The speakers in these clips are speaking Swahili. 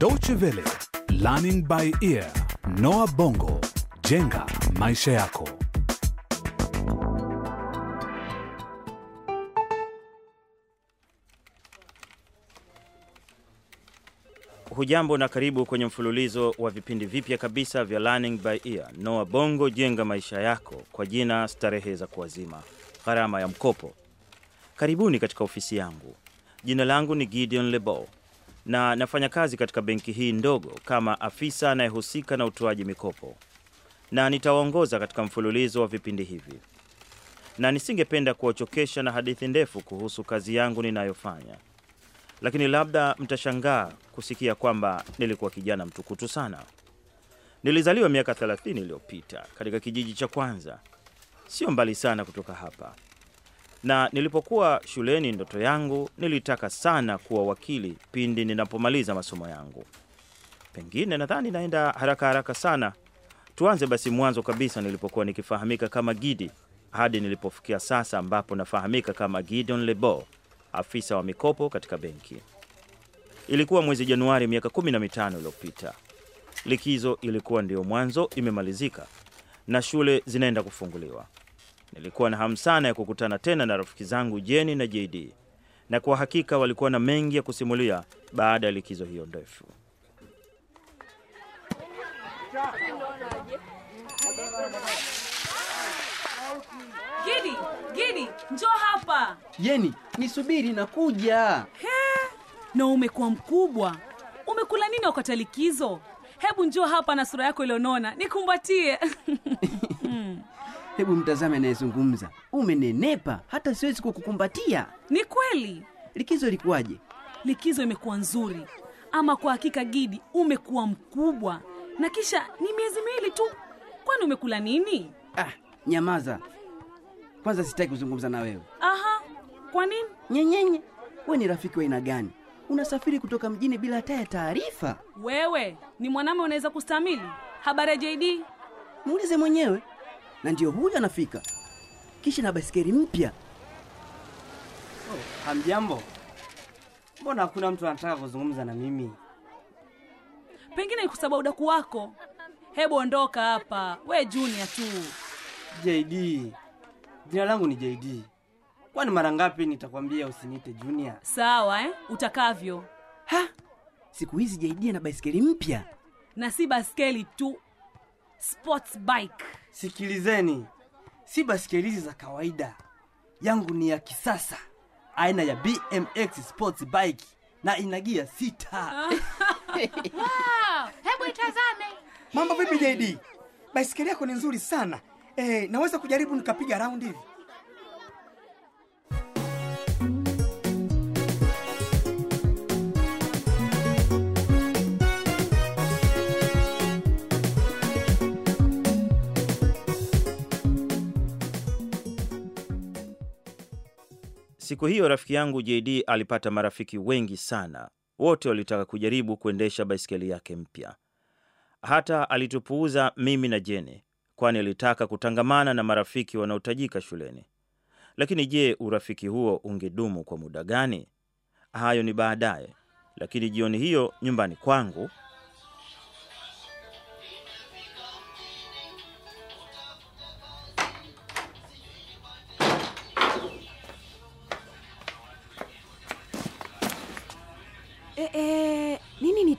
Deutsche Welle, Learning by Ear, Noah Bongo, jenga maisha yako. Hujambo na karibu kwenye mfululizo wa vipindi vipya kabisa vya Learning by Ear, Noah Bongo, jenga maisha yako, kwa jina starehe za kuwazima, gharama ya mkopo. Karibuni katika ofisi yangu. Jina langu ni Gideon Lebo na nafanya kazi katika benki hii ndogo kama afisa anayehusika na utoaji mikopo, na nitawaongoza katika mfululizo wa vipindi hivi, na nisingependa kuwachokesha na hadithi ndefu kuhusu kazi yangu ninayofanya lakini labda mtashangaa kusikia kwamba nilikuwa kijana mtukutu sana. Nilizaliwa miaka 30 iliyopita katika kijiji cha Kwanza, sio mbali sana kutoka hapa. Na nilipokuwa shuleni, ndoto yangu nilitaka sana kuwa wakili pindi ninapomaliza masomo yangu. Pengine nadhani naenda haraka haraka sana. Tuanze basi mwanzo kabisa, nilipokuwa nikifahamika kama Gidi hadi nilipofikia sasa ambapo nafahamika kama Gideon Lebo, afisa wa mikopo katika benki. Ilikuwa mwezi Januari miaka kumi na mitano iliyopita. Likizo ilikuwa ndiyo mwanzo imemalizika na shule zinaenda kufunguliwa. Nilikuwa na hamu sana ya kukutana tena na rafiki zangu Jeni na JD, na kwa hakika walikuwa na mengi ya kusimulia baada ya likizo hiyo ndefu. Gidi, Gidi, njoo hapa. Yeni, nisubiri nakuja. Na umekuwa mkubwa, umekula nini wakati likizo? Hebu njoo hapa na sura yako ilionona nikumbatie. Hebu mtazame anayezungumza, umenenepa hata siwezi kukukumbatia. Ni kweli Likizo ilikuwaje? likizo imekuwa nzuri, ama kwa hakika Gidi, umekuwa mkubwa, na kisha ni miezi miwili tu. Kwani umekula nini? Ah, nyamaza kwanza, sitaki kuzungumza na wewe. Aha, kwa nini? Nyenyenye, we ni rafiki wa aina gani? Unasafiri kutoka mjini bila hata ya taarifa? Wewe ni mwanaume, unaweza kustamili habari ya JD? Muulize mwenyewe. Na ndio huyu anafika, kisha na basikeli mpya. Hamjambo, mbona hakuna mtu anataka kuzungumza na mimi? Pengine ni kwa sababu udaku wako. Hebu ondoka hapa, we junior tu. JD, jina langu ni JD. Kwani mara ngapi nitakwambia usiniite Junior? Sawa eh? Utakavyo. Ha, siku hizi JD ana baisikeli mpya. Na si baskeli tu, sports bike. Sikilizeni, si basikeli hizi za kawaida, yangu ni ya kisasa aina ya BMX sports bike na ina gia sita. Hebu itazame. Mambo vipi JD? Baisikeli yako ni nzuri sana. Eh, naweza kujaribu nikapiga raundi hivi? Siku hiyo rafiki yangu JD alipata marafiki wengi sana, wote walitaka kujaribu kuendesha baiskeli yake mpya. Hata alitupuuza mimi na Jeni, kwani alitaka kutangamana na marafiki wanaotajika shuleni. Lakini je, urafiki huo ungedumu kwa muda gani? Hayo ni baadaye. Lakini jioni hiyo nyumbani kwangu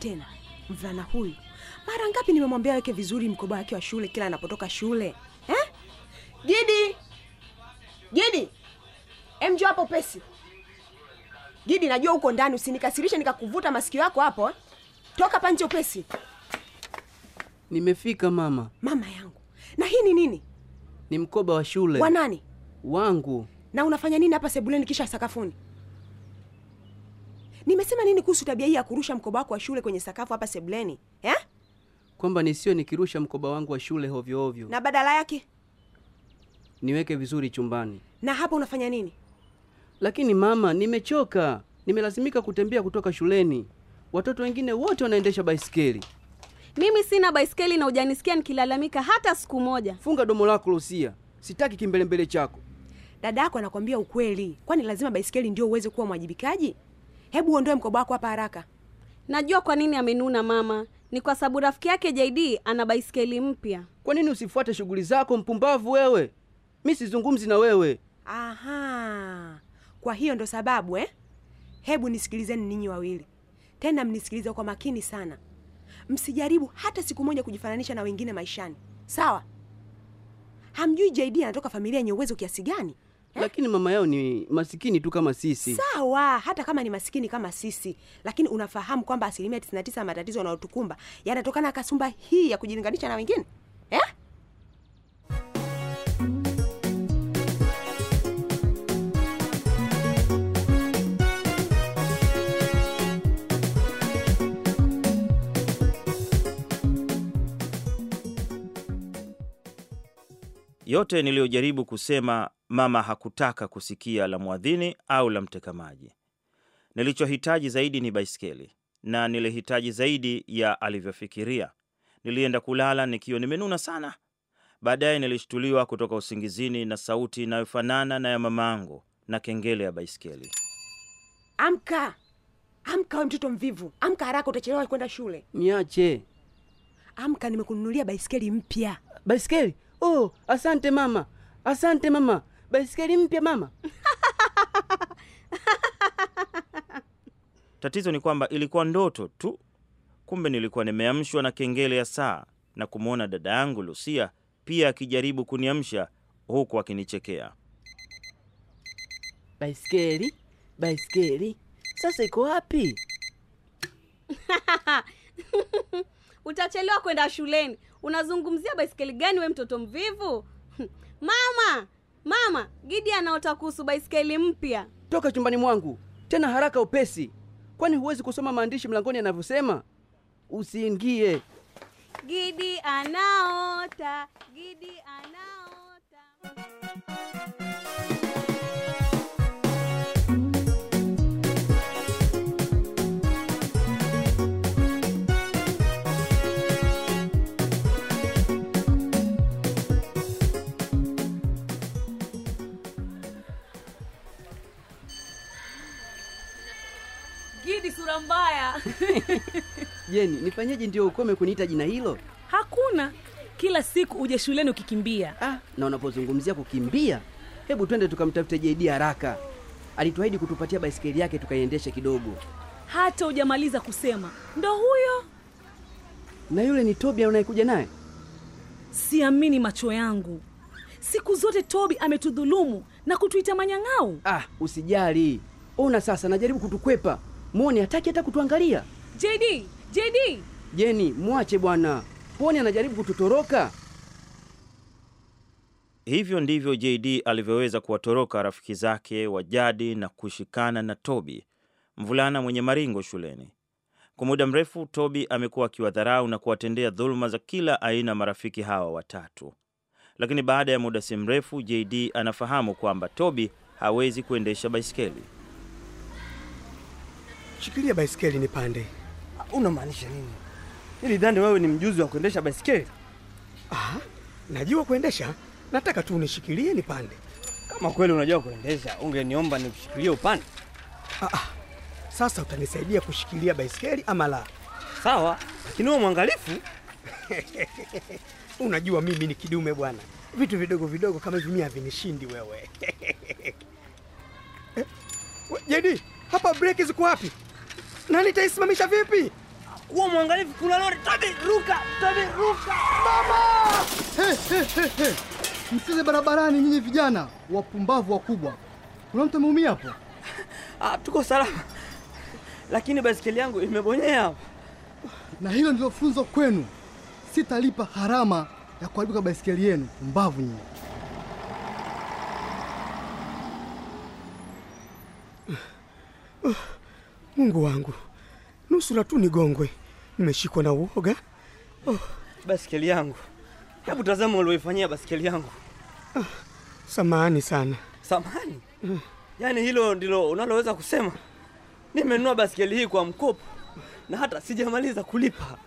tena. Mvulana huyu. Mara ngapi nimemwambia weke vizuri mkoba wake wa shule kila anapotoka shule? Eh? gidi! Gidi! Emjo hapo pesi. Gidi najua huko ndani usinikasirishe nikakuvuta masikio yako hapo eh? toka panje upesi. Nimefika mama, mama yangu. Na hii ni nini? Ni mkoba wa shule. Wa nani? Wangu. na unafanya nini hapa sebuleni kisha sakafuni nimesema nini kuhusu tabia hii ya kurusha mkoba wako wa shule kwenye sakafu hapa sebleni eh? kwamba nisio nikirusha mkoba wangu wa shule hovyo hovyo, na badala yake niweke vizuri chumbani. na hapa unafanya nini Lakini mama, nimechoka, nimelazimika kutembea kutoka shuleni. Watoto wengine wote wanaendesha baisikeli. Mimi sina baiskeli na hujanisikia nikilalamika hata siku moja. Funga domo lako losia sitaki kimbelembele chako. dada yako anakwambia ukweli kwani lazima baiskeli ndio uweze kuwa mwajibikaji hebu uondoe mkoba wako hapa haraka Najua kwa nini amenuna mama. Ni kwa sababu rafiki yake JD ana baiskeli mpya. Kwa nini usifuate shughuli zako, mpumbavu wewe? Mi sizungumzi na wewe. Aha, kwa hiyo ndo sababu eh? Hebu nisikilizeni ninyi wawili tena, mnisikilize kwa makini sana. Msijaribu hata siku moja kujifananisha na wengine maishani, sawa? Hamjui JD anatoka familia yenye uwezo kiasi gani? Lakini mama yao ni masikini tu kama sisi. Sawa, hata kama ni masikini kama sisi, lakini unafahamu kwamba asilimia 99 ya matatizo yanayotukumba yanatokana na kasumba hii ya kujilinganisha na wengine eh? Yote niliyojaribu kusema mama hakutaka kusikia la mwadhini au la mteka maji. Nilichohitaji zaidi ni baiskeli, na nilihitaji zaidi ya alivyofikiria. Nilienda kulala nikiwa nimenuna sana. Baadaye nilishtuliwa kutoka usingizini na sauti inayofanana na ya mamaangu na kengele ya baiskeli. Amka, amka we mtoto mvivu, amka haraka, utachelewa kwenda shule. Niache Amka, nimekununulia baiskeli mpya. baiskeli. Oh, asante mama, asante mama. Baiskeli mpya mama. Tatizo ni kwamba ilikuwa ndoto tu. Kumbe nilikuwa nimeamshwa na kengele ya saa na kumwona dada yangu Lucia pia akijaribu kuniamsha huku akinichekea. Baiskeli, baiskeli. Sasa iko wapi? Utachelewa kwenda shuleni. Unazungumzia baiskeli gani we mtoto mvivu? Mama, mama, Gidi anaota kuhusu baiskeli mpya. Toka chumbani mwangu tena haraka, upesi. Kwani huwezi kusoma maandishi mlangoni yanavyosema? Usiingie. Gidi anaota, Gidi anaota. Mbaya. Jeni, nifanyeje ndio ukome kuniita jina hilo? Hakuna. Kila siku uje shuleni ukikimbia. Ah, na unapozungumzia kukimbia, hebu twende tukamtafute JD haraka. Alituahidi kutupatia baisikeli yake tukaiendeshe kidogo. Hata hujamaliza kusema. Ndo huyo. Na yule ni Tobi unayekuja naye? Siamini macho yangu. Siku zote Tobi ametudhulumu na kutuita manyang'au. Ah, usijali. Ona sasa najaribu kutukwepa. Mwone hataki hata kutuangalia. JD, JD. Jeni, mwache bwana. Poni anajaribu kututoroka. Hivyo ndivyo JD alivyoweza kuwatoroka rafiki zake wa jadi na kushikana na Toby, mvulana mwenye maringo shuleni. Kwa muda mrefu Toby amekuwa akiwadharau na kuwatendea dhuluma za kila aina marafiki hawa watatu, lakini baada ya muda si mrefu JD anafahamu kwamba Toby hawezi kuendesha baiskeli. Shikilia baiskeli nipande. Unamaanisha nini? Nilidhani wewe ni mjuzi wa kuendesha baisikeli. Ah, najua kuendesha, nataka tu unishikilie nipande. Kama kweli unajua kuendesha, ungeniomba nikushikilie upande. Sasa utanisaidia kushikilia baiskeli ama la? Sawa, lakini wewe mwangalifu. Unajua mimi ni kidume bwana, vitu vidogo vidogo kama hivi mimi havinishindi wewe. Eh, Jedi, hapa breki ziko wapi? Na nitaisimamisha vipi? Kuwa mwangalifu, kuna lori. Tobi, ruka! Tobi, ruka! Msize barabarani nyinyi vijana wapumbavu wakubwa. Kuna mtu ameumia hapo? Ah, tuko salama, lakini baisikeli yangu imebonyea. Na hilo ndilo funzo kwenu. Sitalipa harama ya kuharibika baisikeli yenu. Pumbavu nyinyi. Mungu wangu, nusura tu nigongwe, nimeshikwa na uoga. Baisikeli yangu, hebu tazama ulioifanyia baskeli yangu. Samahani sana. Samani, yaani hilo ndilo unaloweza kusema? Nimenunua baskeli hii kwa mkopo na hata sijamaliza kulipa.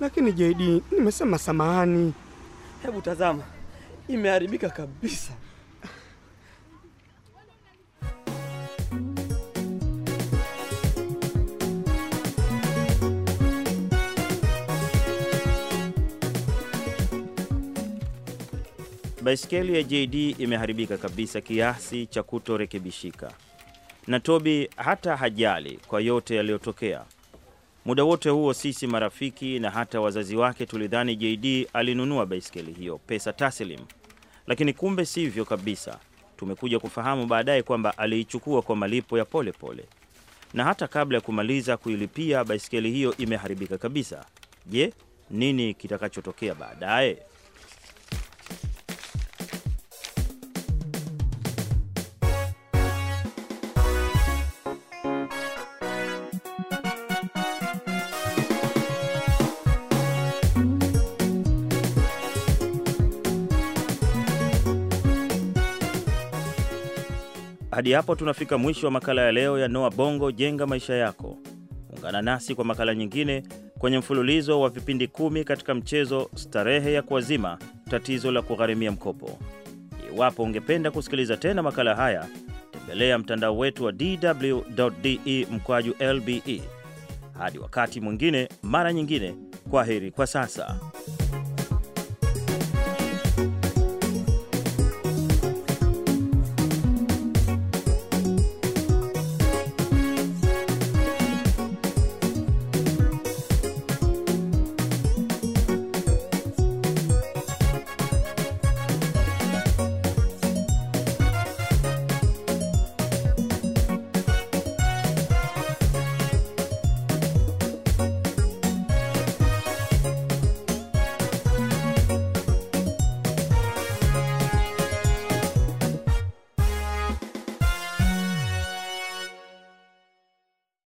Lakini JD, nimesema samahani. Hebu tazama, imeharibika kabisa. Baiskeli ya JD imeharibika kabisa kiasi cha kutorekebishika, na Tobi hata hajali kwa yote yaliyotokea. Muda wote huo sisi marafiki na hata wazazi wake tulidhani JD alinunua baiskeli hiyo pesa taslim, lakini kumbe sivyo kabisa. Tumekuja kufahamu baadaye kwamba aliichukua kwa malipo ya polepole pole, na hata kabla ya kumaliza kuilipia baiskeli hiyo imeharibika kabisa. Je, nini kitakachotokea baadaye? Hadi hapo tunafika mwisho wa makala ya leo ya Noa Bongo Jenga Maisha Yako. Ungana nasi kwa makala nyingine kwenye mfululizo wa vipindi kumi katika mchezo Starehe ya kuwazima tatizo la kugharimia mkopo. Iwapo ungependa kusikiliza tena makala haya, tembelea mtandao wetu wa dw.de mkwaju lbe. Hadi wakati mwingine, mara nyingine, kwa heri kwa sasa.